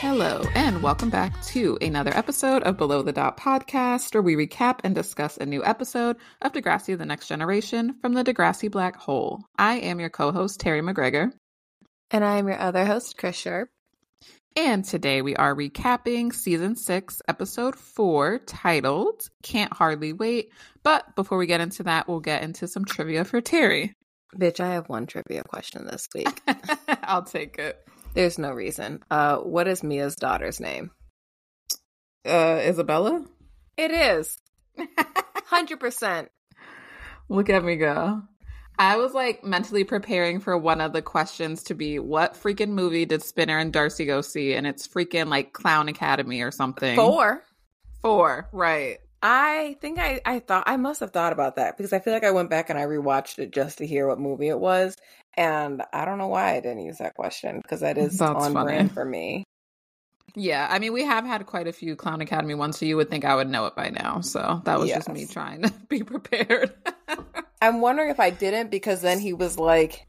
Hello, and welcome back to another episode of Below the Dot podcast, where we recap and discuss a new episode of Degrassi The Next Generation from the Degrassi Black Hole. I am your co host, Terri McGregor. And I am your other host, Chris Sharp. And today we are recapping season six, episode four, titled Can't Hardly Wait. But before we get into that, we'll get into some trivia for Terri. Bitch, I have one trivia question this week. I'll take it. There's no reason. Uh, what is Mia's daughter's name? Uh, Isabella? It is. 100%. Look at me go. I was like mentally preparing for one of the questions to be what freaking movie did Spinner and Darcy go see? And it's freaking like Clown Academy or something. Four. Four, right. I think I, I thought I must have thought about that because I feel like I went back and I rewatched it just to hear what movie it was. And I don't know why I didn't use that question because that is That's on funny. brand for me. Yeah, I mean, we have had quite a few Clown Academy ones, so you would think I would know it by now. So that was just me trying to be prepared. I'm wondering if I didn't because then he was like,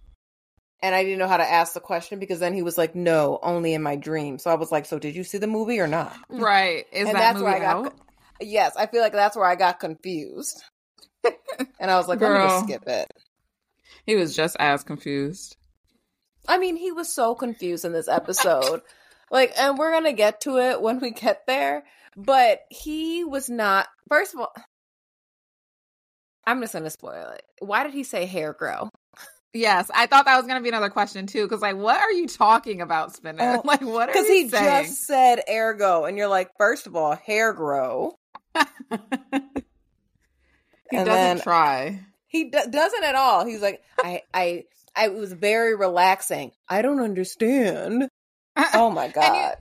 and I didn't know how to ask the question because then he was like, no, only in my dream. So I was like, so did you see the movie or not? right. Is And that that's movie where I got- out? Yes, I feel like that's where I got confused. and I was like, let me just Girl. skip it. He was just as confused. I mean, he was so confused in this episode. like, and we're gonna get to it when we get there, but he was not first of all I'm just gonna spoil it. Why did he say hair grow? Yes, I thought that was going to be another question too. Because like, what are you talking about, Spinner? Oh, like, what are Because he saying? just said ergo, and you're like, first of all, hair grow. he and doesn't try. He d- doesn't at all. He's like, I, I, I it was very relaxing. I don't understand. Oh my god.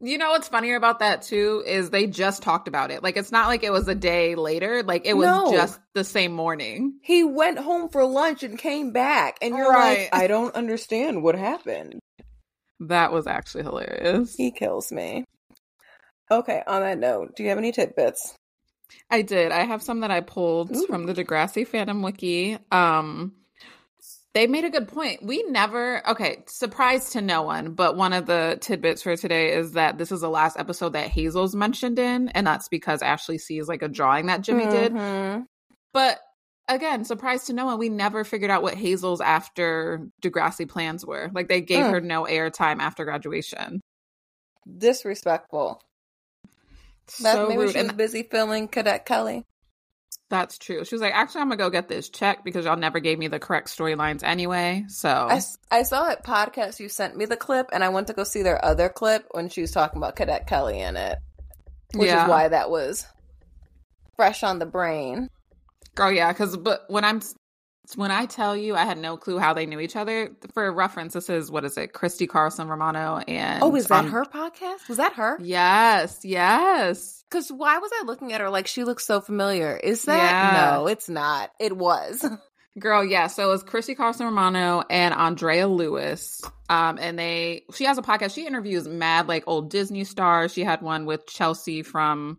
You know what's funnier about that too is they just talked about it. Like it's not like it was a day later. Like it was No. just the same morning. he went home for lunch and came back, and you're Right. like, I don't understand what happened. That was actually hilarious. He kills me. Okay, on that note, do you have any tidbits? I did. I have some that I pulled Ooh. from the Degrassi fandom wiki. Um they made a good point. We never okay, surprise to no one, but one of the tidbits for today is that this is the last episode that Hazel's mentioned in, and that's because Ashley sees like a drawing that Jimmy did. Mhm. But again, surprise to no one, we never figured out what Hazel's after Degrassi plans were. Like they gave Mm. her no airtime after graduation. Disrespectful. That so maybe rude. she was And busy filming Cadet Kelly. That's true. She was like, actually, I'm gonna go get this check because y'all never gave me the correct storylines anyway. So I, I saw it podcast. You sent me the clip, and I went to go see their other clip when she was talking about Cadet Kelly in it, which Yeah. is why that was fresh on the brain. Girl, yeah, because but when I'm when I tell you I had no clue how they knew each other, for reference, this is what is it, Christy Carlson Romano and Oh, is that um, her podcast? Was that her? Yes, yes. Because why was I looking at her like she looks so familiar? Is that Yeah. no? It's not. It was. Girl, yeah. So it was Christy Carlson Romano and Andrea Lewis. Um, and they she has a podcast. She interviews mad like old Disney stars. She had one with Chelsea from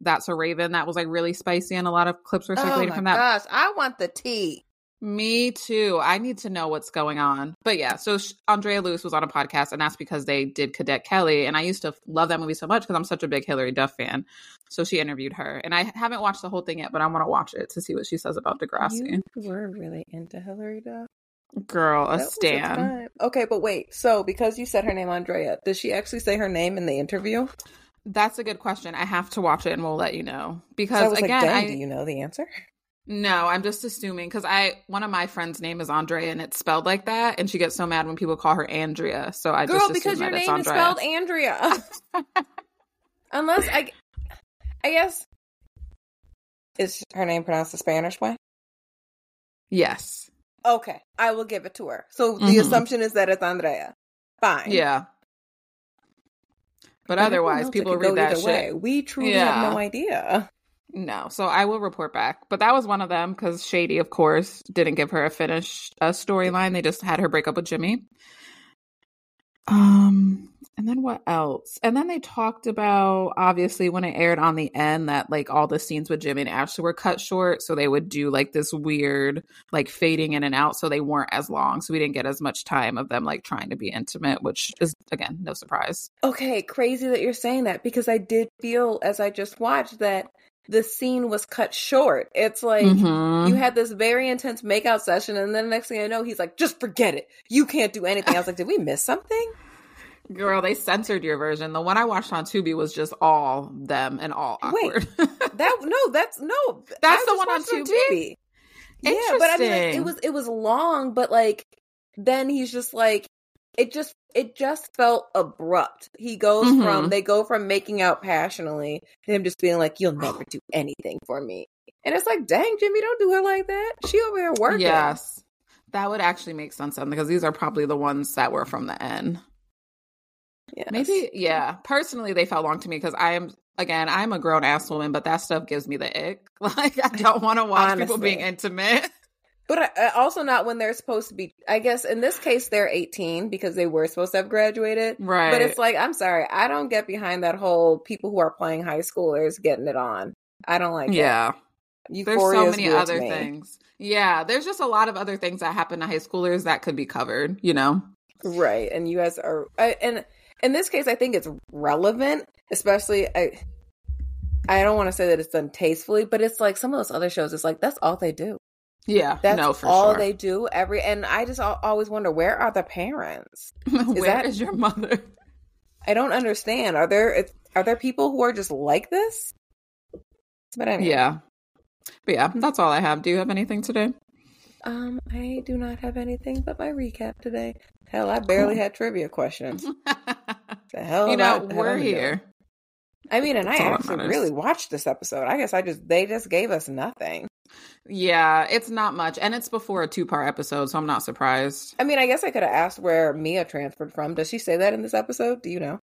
That's So Raven that was like really spicy and a lot of clips were oh circulating my from that. gosh, I want the tea. Me too. I need to know what's going on. But yeah, so Andrea Lewis was on a podcast, and that's because they did Cadet Kelly. And I used to love that movie so much because I'm such a big Hilary Duff fan. So she interviewed her. And I haven't watched the whole thing yet, but I want to watch it to see what she says about Degrassi. You were really into Hilary Duff. Girl, a That stan. Okay, but wait. So because you said her name, Andrea, does she actually say her name in the interview? That's a good question. I have to watch it and we'll let you know. Because I was again, like, I do you know the answer? No, I'm just assuming because I one of my friends' name is Andrea and it's spelled like that, and she gets so mad when people call her Andrea. So I Girl, just because your that name is spelled Andrea. Unless I, I guess, is her name pronounced the Spanish way? yes. Okay, I will give it to her. So the Mhm. assumption is that it's Andrea. Fine. Yeah. But otherwise, people read that shit. way. We truly Yeah. have no idea. No, so I will report back. But that was one of them because Shady, of course, didn't give her a finished uh, storyline. They just had her break up with Jimmy. Um, And then what else? And then they talked about obviously when it aired on the end that like all the scenes with Jimmy and Ashley were cut short. So they would do like this weird like fading in and out. So they weren't as long. So we didn't get as much time of them like trying to be intimate, which is again, no surprise. Okay, crazy that you're saying that because I did feel as I just watched that the scene was cut short. It's like Mhm. you had this very intense makeout session, and then the next thing I know, he's like, just forget it. You can't do anything. I was like, did we miss something? Girl, they censored your version. The one I watched on Tubi was just all them and all awkward. Wait. That no, that's no. That's I the one on watched it Tubi? Yeah, but I mean, like, it was it was long, but like then he's just like it just it just felt abrupt. He goes Mhm. from they go from making out passionately to him just being like, "You'll never do anything for me," and it's like, "Dang, Jimmy, don't do her like that. She over here working." Yes. That would actually make sense then because these are probably the ones that were from the end. Yes. Maybe, yeah. Personally, they felt long to me because I am, again, I'm a grown ass woman, but that stuff gives me the ick. Like, I don't want to watch people being intimate. But I also not when they're supposed to be. I guess in this case they're 18 because they were supposed to have graduated. Right. But it's like I'm sorry, I don't get behind that whole people who are playing high schoolers getting it on. I don't like. yeah. that. There's so many other things. Yeah. There's just a lot of other things that happen to high schoolers that could be covered, you know? right? And you guys are, I, and in this case, I think it's relevant, especially. I, I don't want to say that it's done tastefully, but it's like some of those other shows. It's like that's all they do. Yeah. That's no, for all sure. they do. Every and I just always wonder where are the parents? Where is that- your mother? I don't understand. Are there are there people who are just like this? But anyway, Yeah. But yeah, that's all I have. Do you have anything today? um, I do not have anything but my recap today. Hell, I barely had trivia questions. The hell, you know, I- we're here. I mean, and I That's actually really watched this episode. I guess I just they just gave us nothing. Yeah, it's not much. And it's before a two part episode, so I'm not surprised. I mean, I guess I could have asked where Mia transferred from. Does she say that in this episode? Do you know?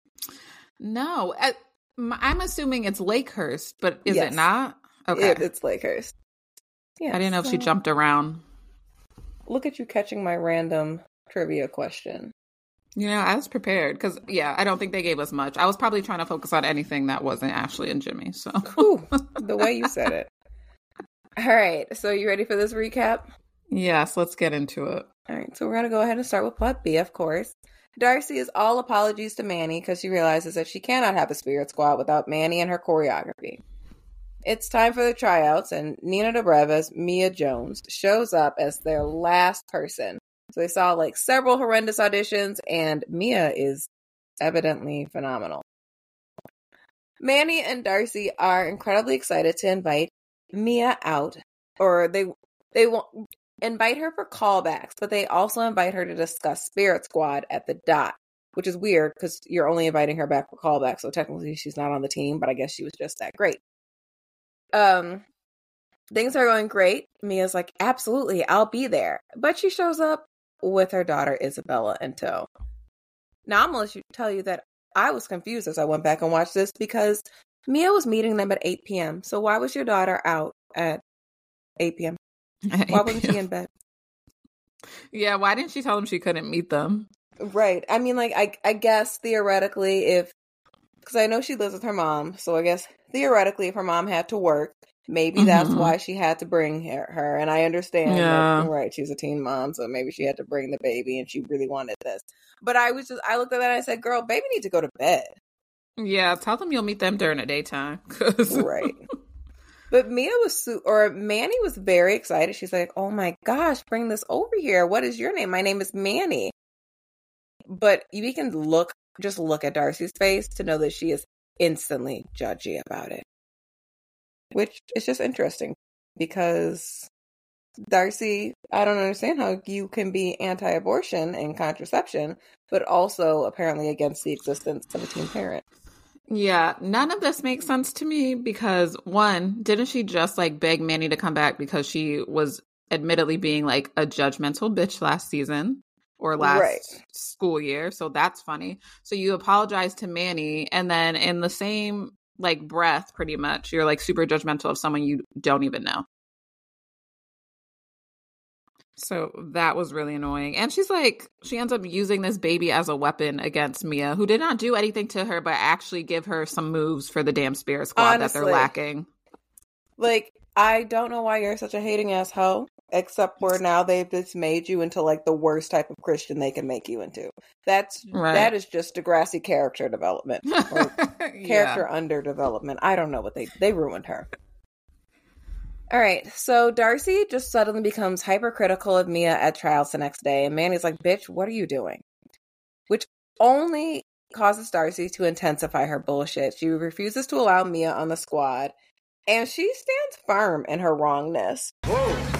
No, uh, m- I'm assuming it's Lakehurst, but is Yes. it not? Okay. It- it's Lakehurst. Yeah, I didn't know if she jumped around. Look at you catching my random trivia question. You know, I was prepared because, yeah, I don't think they gave us much. I was probably trying to focus on anything that wasn't Ashley and Jimmy. So, Whew, the way you said it. All right, so you ready for this recap? yes, let's get into it. All right, so we're gonna go ahead and start with plot B, of course. Darcy is all apologies to Manny because she realizes that she cannot have a spirit squad without Manny and her choreography. It's time for the tryouts, and Nina Dobreva's Mia Jones shows up as their last person. So they saw like several horrendous auditions, and Mia is evidently phenomenal. Manny and Darcy are incredibly excited to invite Mia out, or they they want invite her for callbacks, but they also invite her to discuss Spirit Squad at the dot, which is weird because you're only inviting her back for callbacks, so technically she's not on the team, but I guess she was just that great. Um, things are going great. Mia's like, absolutely, I'll be there, but she shows up with her daughter Isabella in tow. Now I'm gonna let you tell you that I was confused as I went back and watched this because Mia was meeting them at 8 p.m. So why was your daughter out at 8 p.m.? Why wasn't she in bed? yeah, why didn't she tell them she couldn't meet them? Right. I mean, like, I I guess theoretically, if because I know she lives with her mom, so I guess theoretically, if her mom had to work, maybe that's Mhm. why she had to bring her. her. And I understand, Yeah. that, right? She's a teen mom, so maybe she had to bring the baby, and she really wanted this. But I was just, I looked at that and I said, "Girl, baby needs to go to bed." Yeah, tell them you'll meet them during the daytime. right. But Mia was, su- or Manny was very excited. She's like, "Oh my gosh, bring this over here. What is your name? My name is Manny." But we can look, just look at Darcy's face to know that she is instantly judgy about it, which is just interesting because Darcy, I don't understand how you can be anti-abortion and contraception, but also apparently against the existence of a teen parent. Yeah, none of this makes sense to me because one, didn't she just like beg Manny to come back because she was admittedly being like a judgmental bitch last season or last Right. school year? So that's funny. So you apologize to Manny and then in the same like breath pretty much you're like super judgmental of someone you don't even know. So that was really annoying. And she's like, she ends up using this baby as a weapon against Mia, who did not do anything to her, but actually give her some moves for the damn spirit squad Honestly, that they're lacking. Like, I don't know why you're such a hating ass hoe, except for now they've just made you into like the worst type of Christian they can make you into. That's right. that is just Degrassi character development or character yeah. under development. I don't know what they they ruined her. All right, so Darcy just suddenly becomes hypercritical of Mia at trials the next day, and Manny's like, "Bitch, what are you doing?" Which only causes Darcy to intensify her bullshit. She refuses to allow Mia on the squad, and she stands firm in her wrongness. Whoa,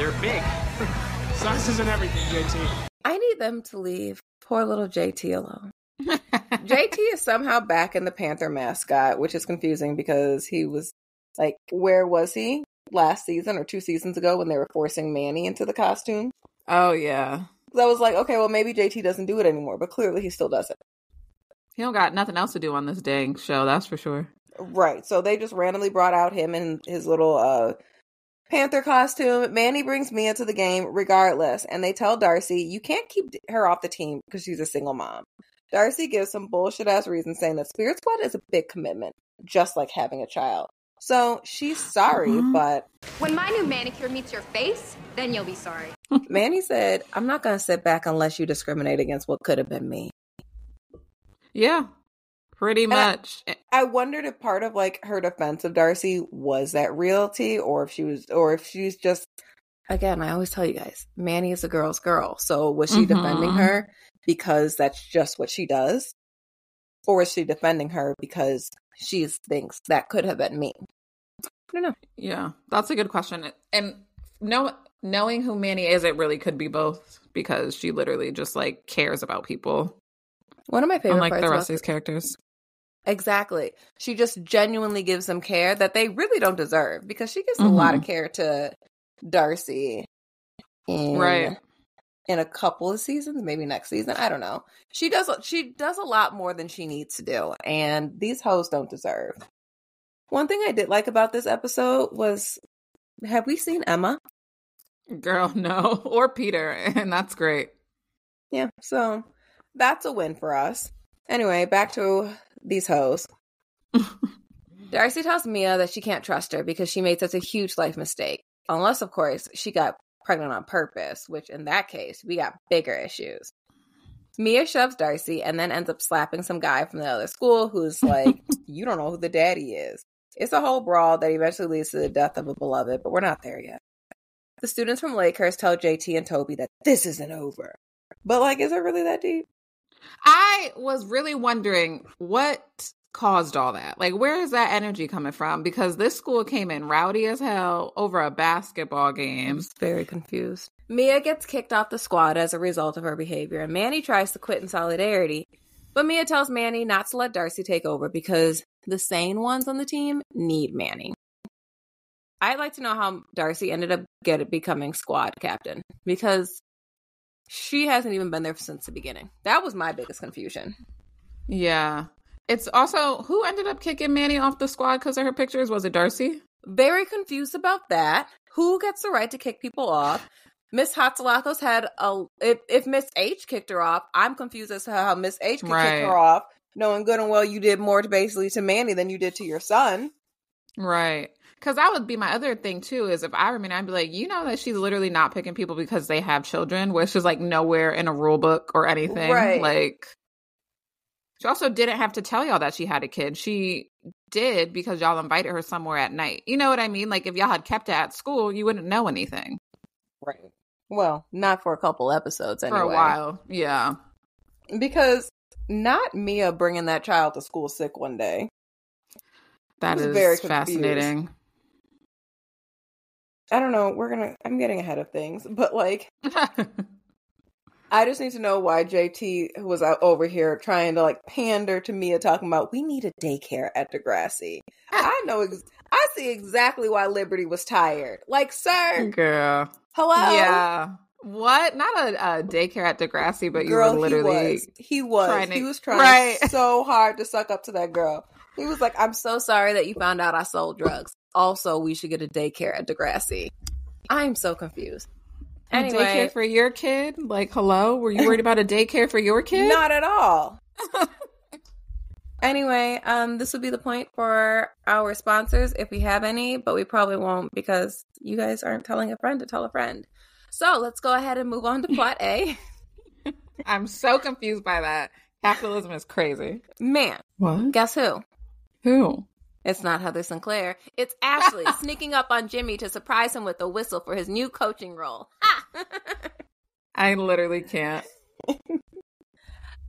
they're big. Size isn't everything, JT. I need them to leave poor little JT alone. JT is somehow back in the Panther mascot, which is confusing because he was like, where was he last season or two seasons ago when they were forcing Manny into the costume? Oh yeah. So I was like, okay, well maybe JT doesn't do it anymore, but clearly he still does it. He don't got nothing else to do on this dang show, that's for sure. Right. So they just randomly brought out him and his little uh Panther costume. Manny brings Mia to the game regardless, and they tell Darcy, you can't keep her off the team because she's a single mom. Darcy gives some bullshit ass reason saying that Spirit Squad is a big commitment, just like having a child. So she's sorry, uh-huh. but. When my new manicure meets your face, then you'll be sorry. Manny said, I'm not going to sit back unless you discriminate against what could have been me. Yeah, pretty much. I, I, wondered if part of like her defense of Darcy was that realty or if she was, or if she's just. Again, I always tell you guys, Manny is a girl's girl. So was she mm-hmm. defending her because that's just what she does? Or is she defending her because she thinks that could have been me. I don't know. Yeah, that's a good question. And know, knowing who Manny is, it really could be both because she literally just like cares about people. One of my favorite unlike the rest of these characters. Exactly. She just genuinely gives them care that they really don't deserve because she gives mm-hmm. a lot of mm-hmm. care to Darcy. In, right. In a couple of seasons, maybe next season. I don't know she does she does a lot more than she needs to do and these hoes don't deserve one thing i did like about this episode was have we seen emma girl no or peter and that's great yeah so that's a win for us anyway back to these hoes darcy tells mia that she can't trust her because she made such a huge life mistake unless of course she got pregnant on purpose which in that case we got bigger issues Mia shoves Darcy and then ends up slapping some guy from the other school who's like, You don't know who the daddy is. It's a whole brawl that eventually leads to the death of a beloved, but we're not there yet. The students from Lakehurst tell JT and Toby that this isn't over. But, like, is it really that deep? I was really wondering what caused all that? Like, where is that energy coming from? Because this school came in rowdy as hell over a basketball game. I very confused. Mia gets kicked off the squad as a result of her behavior, and Manny tries to quit in solidarity. But Mia tells Manny not to let Darcy take over because the sane ones on the team need Manny. I'd like to know how Darcy ended up get becoming squad captain because she hasn't even been there since the beginning. That was my biggest confusion. Yeah. It's also who ended up kicking Manny off the squad because of her pictures? Was it Darcy? Very confused about that. Who gets the right to kick people off? Miss Hatzilakos had a if, if Miss H kicked her off, I'm confused as to how Miss H could right. kick her off, knowing good and well you did more to basically to Manny than you did to your son. Right. Cause that would be my other thing too, is if I remember, I'd be like, you know that she's literally not picking people because they have children, which is like nowhere in a rule book or anything. Right. Like she also didn't have to tell y'all that she had a kid. She did because y'all invited her somewhere at night. You know what I mean? Like if y'all had kept it at school, you wouldn't know anything. Right. Well, not for a couple episodes anyway. For a while. Yeah. Because not Mia bringing that child to school sick one day. That is very fascinating. I don't know. We're going to I'm getting ahead of things, but like I just need to know why JT was out over here trying to like pander to Mia, talking about we need a daycare at Degrassi. I know, ex- I see exactly why Liberty was tired. Like, sir, girl, hello, yeah. What? Not a, a daycare at Degrassi, but girl, you were literally he was. He was. To, he was trying right. so hard to suck up to that girl. He was like, "I'm so sorry that you found out I sold drugs. Also, we should get a daycare at Degrassi." I'm so confused. Anyway, daycare for your kid? Like, hello? Were you worried about a daycare for your kid? Not at all. anyway, um, this would be the point for our sponsors if we have any, but we probably won't because you guys aren't telling a friend to tell a friend. So let's go ahead and move on to plot A. I'm so confused by that. Capitalism is crazy. Man, What? guess who? Who? It's not Heather Sinclair. It's Ashley sneaking up on Jimmy to surprise him with a whistle for his new coaching role. I literally can't.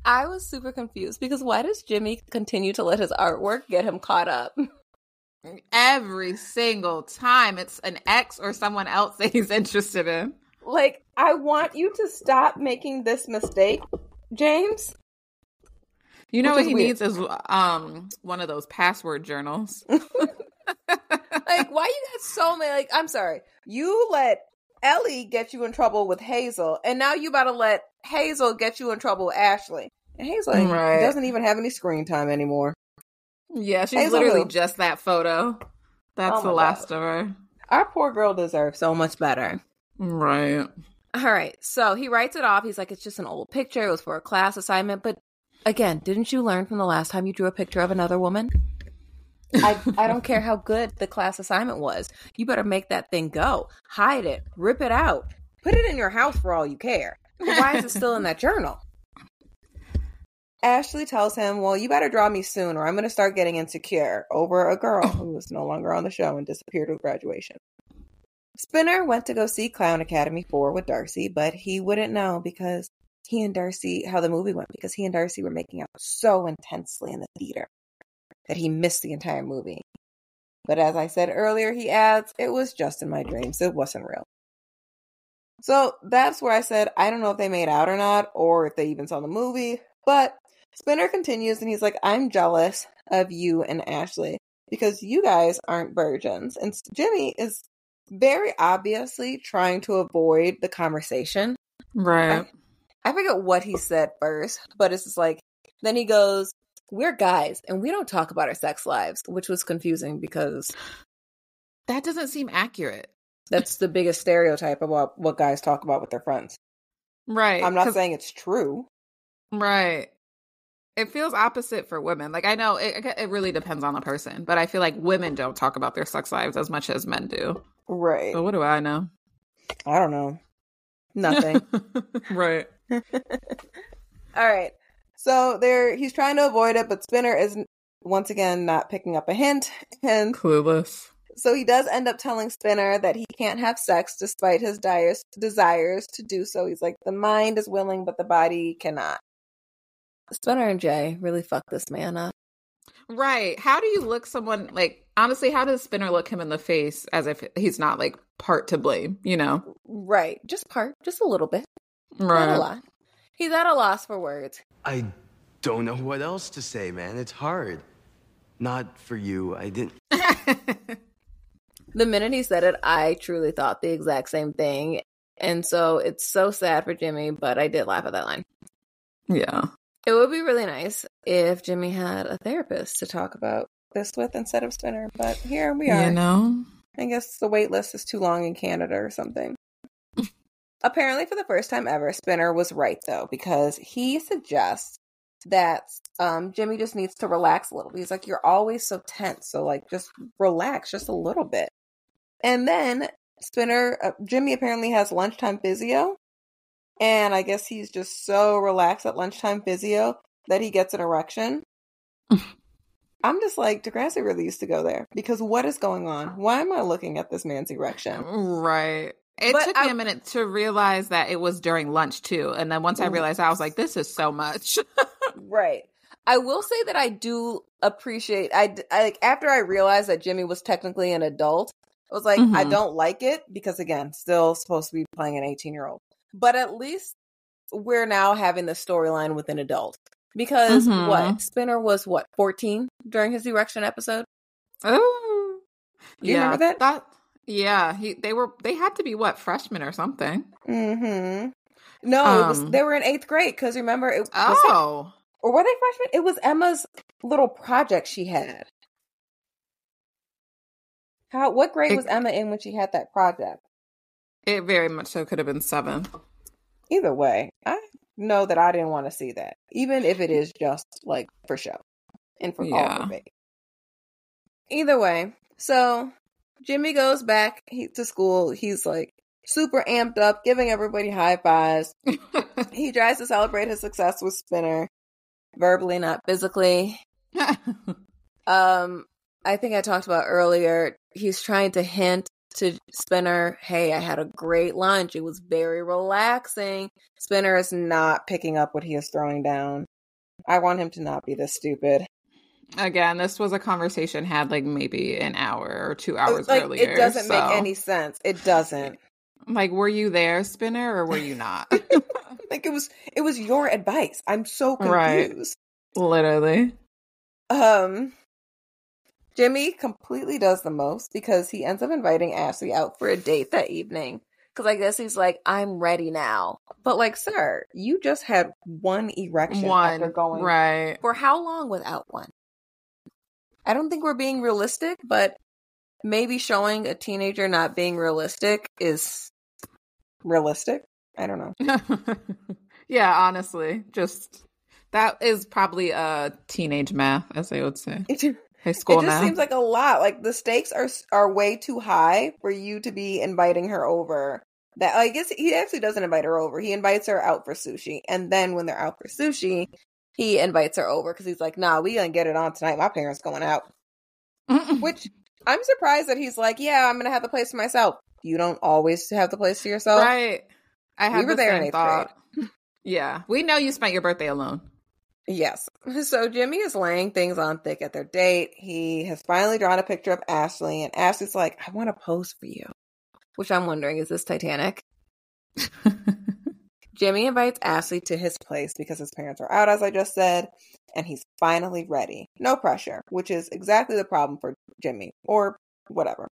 I was super confused because why does Jimmy continue to let his artwork get him caught up? Every single time it's an ex or someone else that he's interested in. Like, I want you to stop making this mistake, James. You know what he weird. needs is um one of those password journals. Like, why you got so many? Like, I'm sorry. You let Ellie get you in trouble with Hazel, and now you about to let Hazel get you in trouble with Ashley. And Hazel Right. doesn't even have any screen time anymore. yeah, she's Hazel literally who? just that photo. That's Oh the last of her. Our poor girl deserves so much better. Right. All right. So he writes it off. He's like, it's just an old picture. It was for a class assignment. But again, didn't you learn from the last time you drew a picture of another woman? I, I don't care how good the class assignment was. You better make that thing go. Hide it. Rip it out. Put it in your house for all you care. But why is it still in that journal? Ashley tells him, Well, you better draw me soon, or I'm going to start getting insecure over a girl who was no longer on the show and disappeared with graduation. Spinner went to go see Clown Academy 4 with Darcy, but he wouldn't know because he and Darcy, how the movie went, because he and Darcy were making out so intensely in the theater that he missed the entire movie. But as I said earlier, he adds, it was just in my dreams. It wasn't real. So that's where I said, I don't know if they made out or not, or if they even saw the movie. But Spinner continues and he's like, I'm jealous of you and Ashley because you guys aren't virgins. And Jimmy is very obviously trying to avoid the conversation. Right. I forget what he said first, but it's just like, then he goes, We're guys and we don't talk about our sex lives, which was confusing because That doesn't seem accurate. that's the biggest stereotype about what guys talk about with their friends. Right. I'm not saying it's true. Right. It feels opposite for women. Like I know it, it really depends on the person, but I feel like women don't talk about their sex lives as much as men do. Right. But what do I know? I don't know. Nothing. right. All right. So there he's trying to avoid it, but Spinner is once again not picking up a hint. And Clueless. so he does end up telling Spinner that he can't have sex despite his dire desires to do so. He's like, the mind is willing, but the body cannot. Spinner and Jay really fucked this man up. Right. How do you look someone like honestly, how does Spinner look him in the face as if he's not like part to blame, you know? Right. Just part, just a little bit. Not a lot. He's at a loss for words. I don't know what else to say, man. It's hard. Not for you. I didn't. The minute he said it, I truly thought the exact same thing. And so it's so sad for Jimmy, but I did laugh at that line. yeah. It would be really nice if Jimmy had a therapist to talk about this with instead of Spinner, but here we are. You know? I guess the wait list is too long in Canada or something. Apparently, for the first time ever, Spinner was right though, because he suggests that um, Jimmy just needs to relax a little. He's like, "You're always so tense, so like just relax just a little bit." And then Spinner, uh, Jimmy apparently has lunchtime physio, and I guess he's just so relaxed at lunchtime physio that he gets an erection. I'm just like, Degrassi really used to go there because what is going on? Why am I looking at this man's erection? Right. It But took me a minute to realize that it was during lunch too. And then once I realized I was like, this is so much. Right. I will say that I do appreciate. I, like after I realized that Jimmy was technically an adult. I was like, I Mhm. don't like it because again, still supposed to be playing an 18 year old. But at least we're now having the storyline with an adult because Mhm. what Spinner was what 14 during his erection episode. oh. Do you yeah. remember that? Yeah. He they were they had to be what, freshmen or something. Mm-hmm. No, it was, Um, they were in eighth grade because remember it Oh. or were they freshmen? It was Emma's little project she had. How? What grade It- was Emma in when she had that project? It very much so could have been seven. Either way, I know that I didn't want to see that, even if it is just like for show and for all Yeah. for fake. Either way, so Jimmy goes back he, to school. He's like super amped up, giving everybody high fives. He tries to celebrate his success with Spinner, verbally, not physically. Um, I think I talked about earlier. He's trying to hint to Spinner, "Hey, I had a great lunch. It was very relaxing." Spinner is not picking up what he is throwing down. I want him to not be this stupid. Again, this was a conversation had like maybe an hour or two hours like earlier. it doesn't so- make any sense. It doesn't. Like, were you there, Spinner, or were you not? like it was. It was your advice. I'm so Right. confused. Literally. Um, Jimmy completely does the most because he ends up inviting Ashley out for a date that evening. Because I guess he's like, I'm ready now. But like, sir, you just had one erection One. after going Right. for how long without one? I don't think we're being realistic, but maybe showing a teenager not being realistic is realistic. I don't know. yeah, honestly, just that is probably a teenage math, as they would say. It, High school it just math. seems like a lot. Like the stakes are are way too high for you to be inviting her over. That I guess he actually doesn't invite her over. He invites her out for sushi, and then when they're out for sushi, he invites her over because he's like, "Nah, we gonna get it on tonight. My parents going out." Which I'm surprised that he's like, "Yeah, I'm gonna have the place to myself." You don't always have the place to yourself, right. I We have were the there in eighth thought. Yeah, we know you spent your birthday alone. Yes. So Jimmy is laying things on thick at their date. He has finally drawn a picture of Ashley, and Ashley's like, I want to pose for you. Which I'm wondering, is this Titanic? Jimmy invites Ashley to his place because his parents are out, as I just said, and he's finally ready. No pressure, which is exactly the problem for Jimmy, or whatever.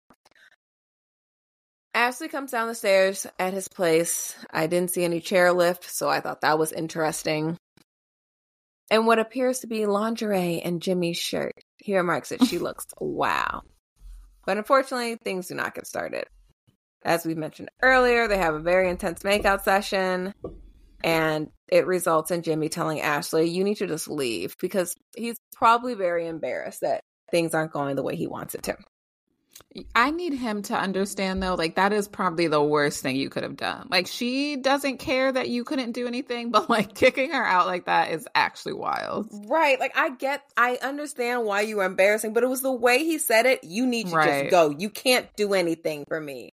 Ashley comes down the stairs at his place. I didn't see any chairlift, so I thought that was interesting. And what appears to be lingerie and Jimmy's shirt. He remarks that she looks wow. But unfortunately, things do not get started. As we mentioned earlier, they have a very intense makeout session, and it results in Jimmy telling Ashley, You need to just leave because he's probably very embarrassed that things aren't going the way he wants it to. I need him to understand though, like that is probably the worst thing you could have done. Like she doesn't care that you couldn't do anything, but like kicking her out like that is actually wild. Right. Like, I get, I understand why you were embarrassing, but it was the way he said it. You need to Right. just go. You can't do anything for me.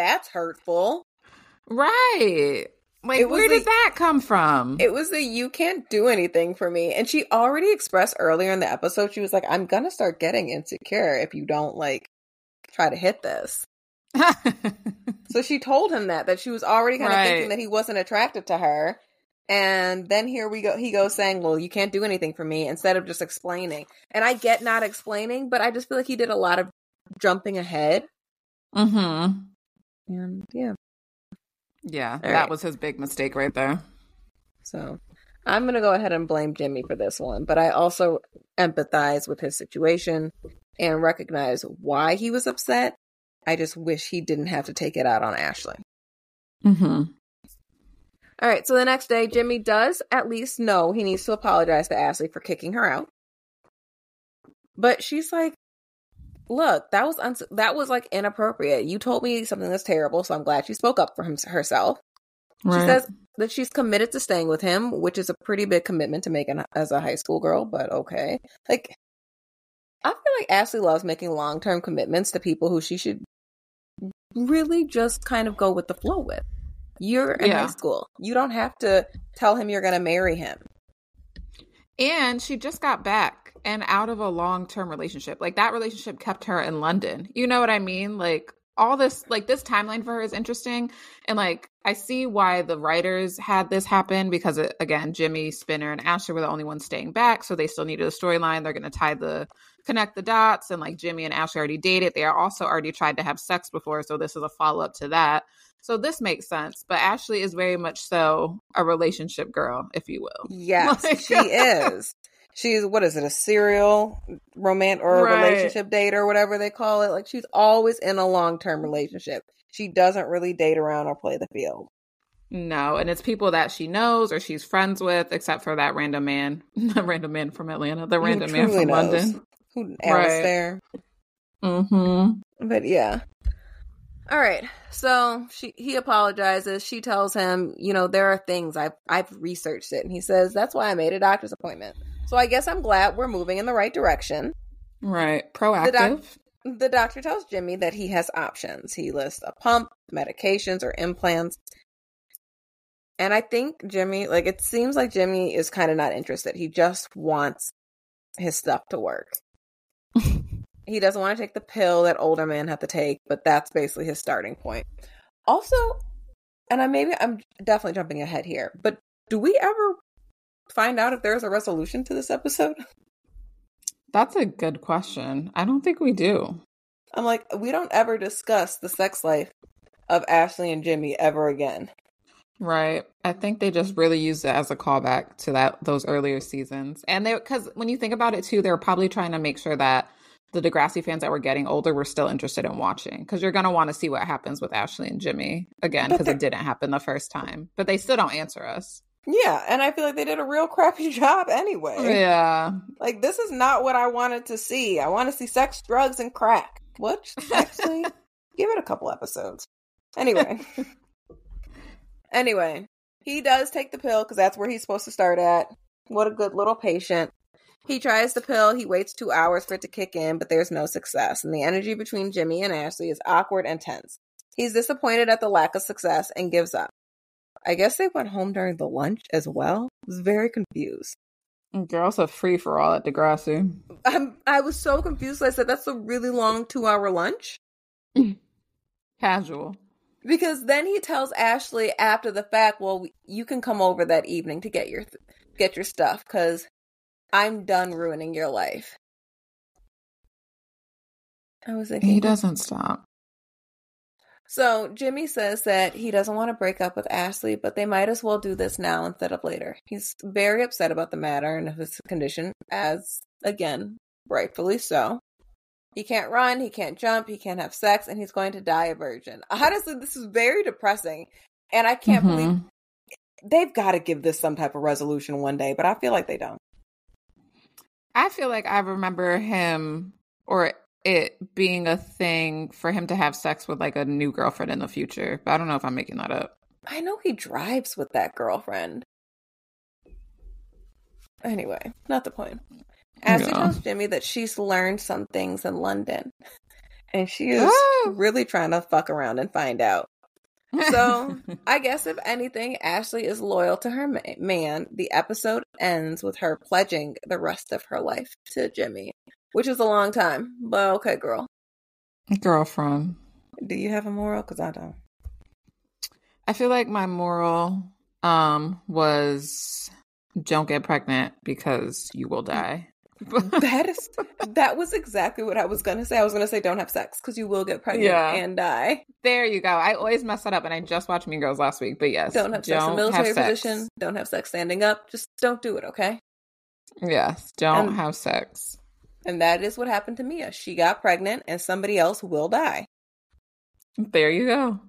That's hurtful. Right. Like It was where did that come from? It was the you can't do anything for me. And she already expressed earlier in the episode, she was like, I'm gonna start getting insecure if you don't like try to hit this. So she told him that, that she was already kind of Right. thinking that he wasn't attracted to her. And then here we go, he goes saying, Well, you can't do anything for me instead of just explaining. And I get not explaining, but I just feel like he did a lot of jumping ahead. mm-hmm. And yeah. Yeah, All that right. was his big mistake right there. So I'm going to go ahead and blame Jimmy for this one, but I also empathize with his situation and recognize why he was upset. I just wish he didn't have to take it out on Ashley. Mm-hmm. All right, so the next day, Jimmy does at least know he needs to apologize to Ashley for kicking her out. But she's like, "Look, that was uns- that was like inappropriate. You told me something that's terrible, so I'm glad she spoke up for him herself." She says that she's committed to staying with him, which is a pretty big commitment to make an, as a high school girl, but okay. Like, I feel like Ashley loves making long term commitments to people who she should really just kind of go with the flow with. You're in Yeah. high school. You don't have to tell him you're going to marry him. And she just got back and out of a long term relationship. Like that relationship kept her in London. You know what I mean? Like all this, like this timeline for her is interesting. And like I see why the writers had this happen because, uh, again, Jimmy, Spinner, and Ashley were the only ones staying back. So they still needed a storyline. They're going to tie the, connect the dots. And like Jimmy and Ashley already dated. They are also already tried to have sex before. So this is a follow up to that. So this makes sense. But Ashley is very much so a relationship girl, if you will. Yes, Like- she is. She's what is it, a serial romance or a Right. relationship date or whatever they call it. Like she's always in a long term relationship. She doesn't really date around or play the field. No, and it's people that she knows or she's friends with, except for that random man, the random man from Atlanta, the random man from knows. London. Who Right. there. Mm-hmm. But yeah. All right. So she he apologizes. She tells him, you know, there are things I've I've researched it. And he says, That's why I made a doctor's appointment. So I guess I'm glad we're moving in the right direction. Right, proactive. doc- The doctor tells Jimmy that he has options. He lists a pump, medications, or implants. And I think Jimmy, like, it seems like Jimmy is kind of not interested. He just wants his stuff to work. he doesn't want to take the pill that older men have to take, but that's basically his starting point. Also, and I maybe I'm definitely jumping ahead here, but do we ever find out if there's a resolution to this episode? That's a good question. I don't think we do. I'm like, we don't ever discuss the sex life of Ashley and Jimmy ever again. Right. I think they just really used it as a callback to that those earlier seasons. And they because when you think about it too, they were probably trying to make sure that the Degrassi fans that were getting older were still interested in watching because you're gonna want to see what happens with Ashley and Jimmy again because it didn't happen the first time. But they still don't answer us. Yeah, and I feel like they did a real crappy job anyway. Yeah. Like this is not what I wanted to see. I want to see sex, drugs, and crack. What? Actually, give it a couple episodes. Anyway. anyway, he does take the pill because that's where he's supposed to start at. What a good little patient. He tries the pill. He waits two hours for it to kick in, but there's no success. And the energy between Jimmy and Ashley is awkward and tense. He's disappointed at the lack of success and gives up. I guess they went home during the lunch as well. I was very confused. Mm, Girls are free for all at Degrassi. I'm, I was so confused. I said, that's a really long two hour lunch. Casual. Because then he tells Ashley after the fact, well, you can come over that evening to get your get your stuff because I'm done ruining your life. I was thinking, He doesn't stop. So Jimmy says that he doesn't want to break up with Ashley, but they might as well do this now instead of later. He's very upset about the matter and his condition, as again, rightfully so. He can't run, he can't jump, he can't have sex, and he's going to die a virgin. Honestly, this is very depressing, and I can't Mhm. believe they've got to give this some type of resolution one day, but I feel like they don't. I feel like I remember him or it being a thing for him to have sex with like a new girlfriend in the future. But I don't know if I'm making that up. I know he drives with that girlfriend. Anyway, not the point. Ashley Yeah. tells Jimmy that she's learned some things in London. And she is Ah. really trying to fuck around and find out. So, I guess if anything, Ashley is loyal to her ma- man. The episode ends with her pledging the rest of her life to Jimmy, which is a long time. But okay, girl. girlfriend. Do you have a moral? Because I don't. I feel like my moral um was don't get pregnant because you will die. That is that was exactly what I was gonna say. I was gonna say don't have sex because you will get pregnant Yeah. and die. there you go. I always mess that up and I just watched Mean Girls last week. But yes. Don't have sex in military have sex. position. Don't have sex standing up. Just don't do it, okay? Yes. Don't have sex. And that is what happened to Mia. She got pregnant and somebody else will die. There you go.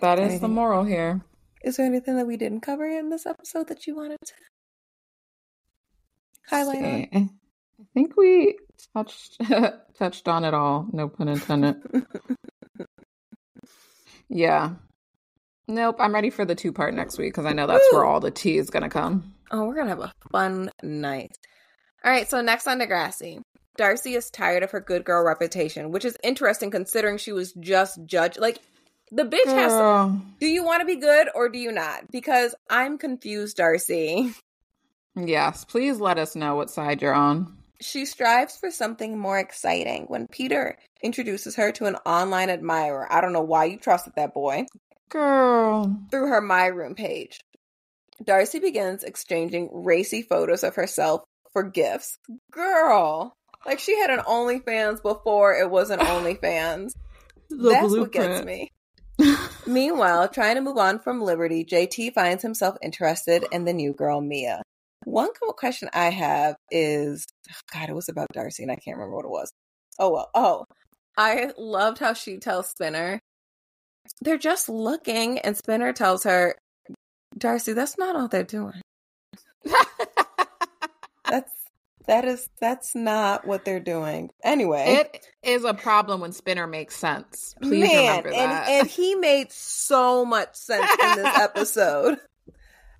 That is the moral here. Is there anything that we didn't cover in this episode that you wanted to highlight? See, I think we touched touched on it all. No pun intended. yeah. Nope. I'm ready for the two part next week because I know that's where all the tea is gonna come. Oh, we're gonna have a fun night. All right, so next on Degrassi. Darcy is tired of her good girl reputation, which is interesting considering she was just judged. Like, the bitch has to Do you want to be good or do you not? Because I'm confused, Darcy. Yes. Please let us know what side you're on. She strives for something more exciting when Peter introduces her to an online admirer. I don't know why you trusted that boy. Girl. Through her My Room page. Darcy begins exchanging racy photos of herself for gifts. Girl. Like she had an OnlyFans before it was an OnlyFans. The That's what gets me. Meanwhile, trying to move on from Liberty, JT finds himself interested in the new girl, Mia. One question I have is oh God, it was about Darcy and I can't remember what it was. Oh well. Oh. I loved how she tells Spinner they're just looking and Spinner tells her, Darcy, that's not all they're doing. that's that is that's not what they're doing. Anyway, it is a problem when Spinner makes sense. Please Man, remember that. And, and he made so much sense in this episode.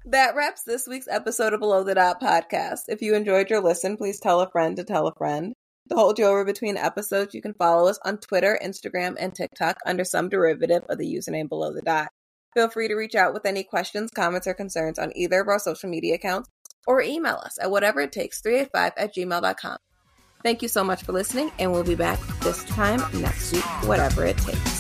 that wraps this week's episode of Below the Dot podcast. If you enjoyed your listen, please tell a friend to tell a friend. To hold you over between episodes, you can follow us on Twitter, Instagram, and TikTok under some derivative of the username Below the Dot. Feel free to reach out with any questions, comments, or concerns on either of our social media accounts or email us at whatever it takes 385 at gmail.com. Thank you so much for listening, and we'll be back this time next week, whatever it takes.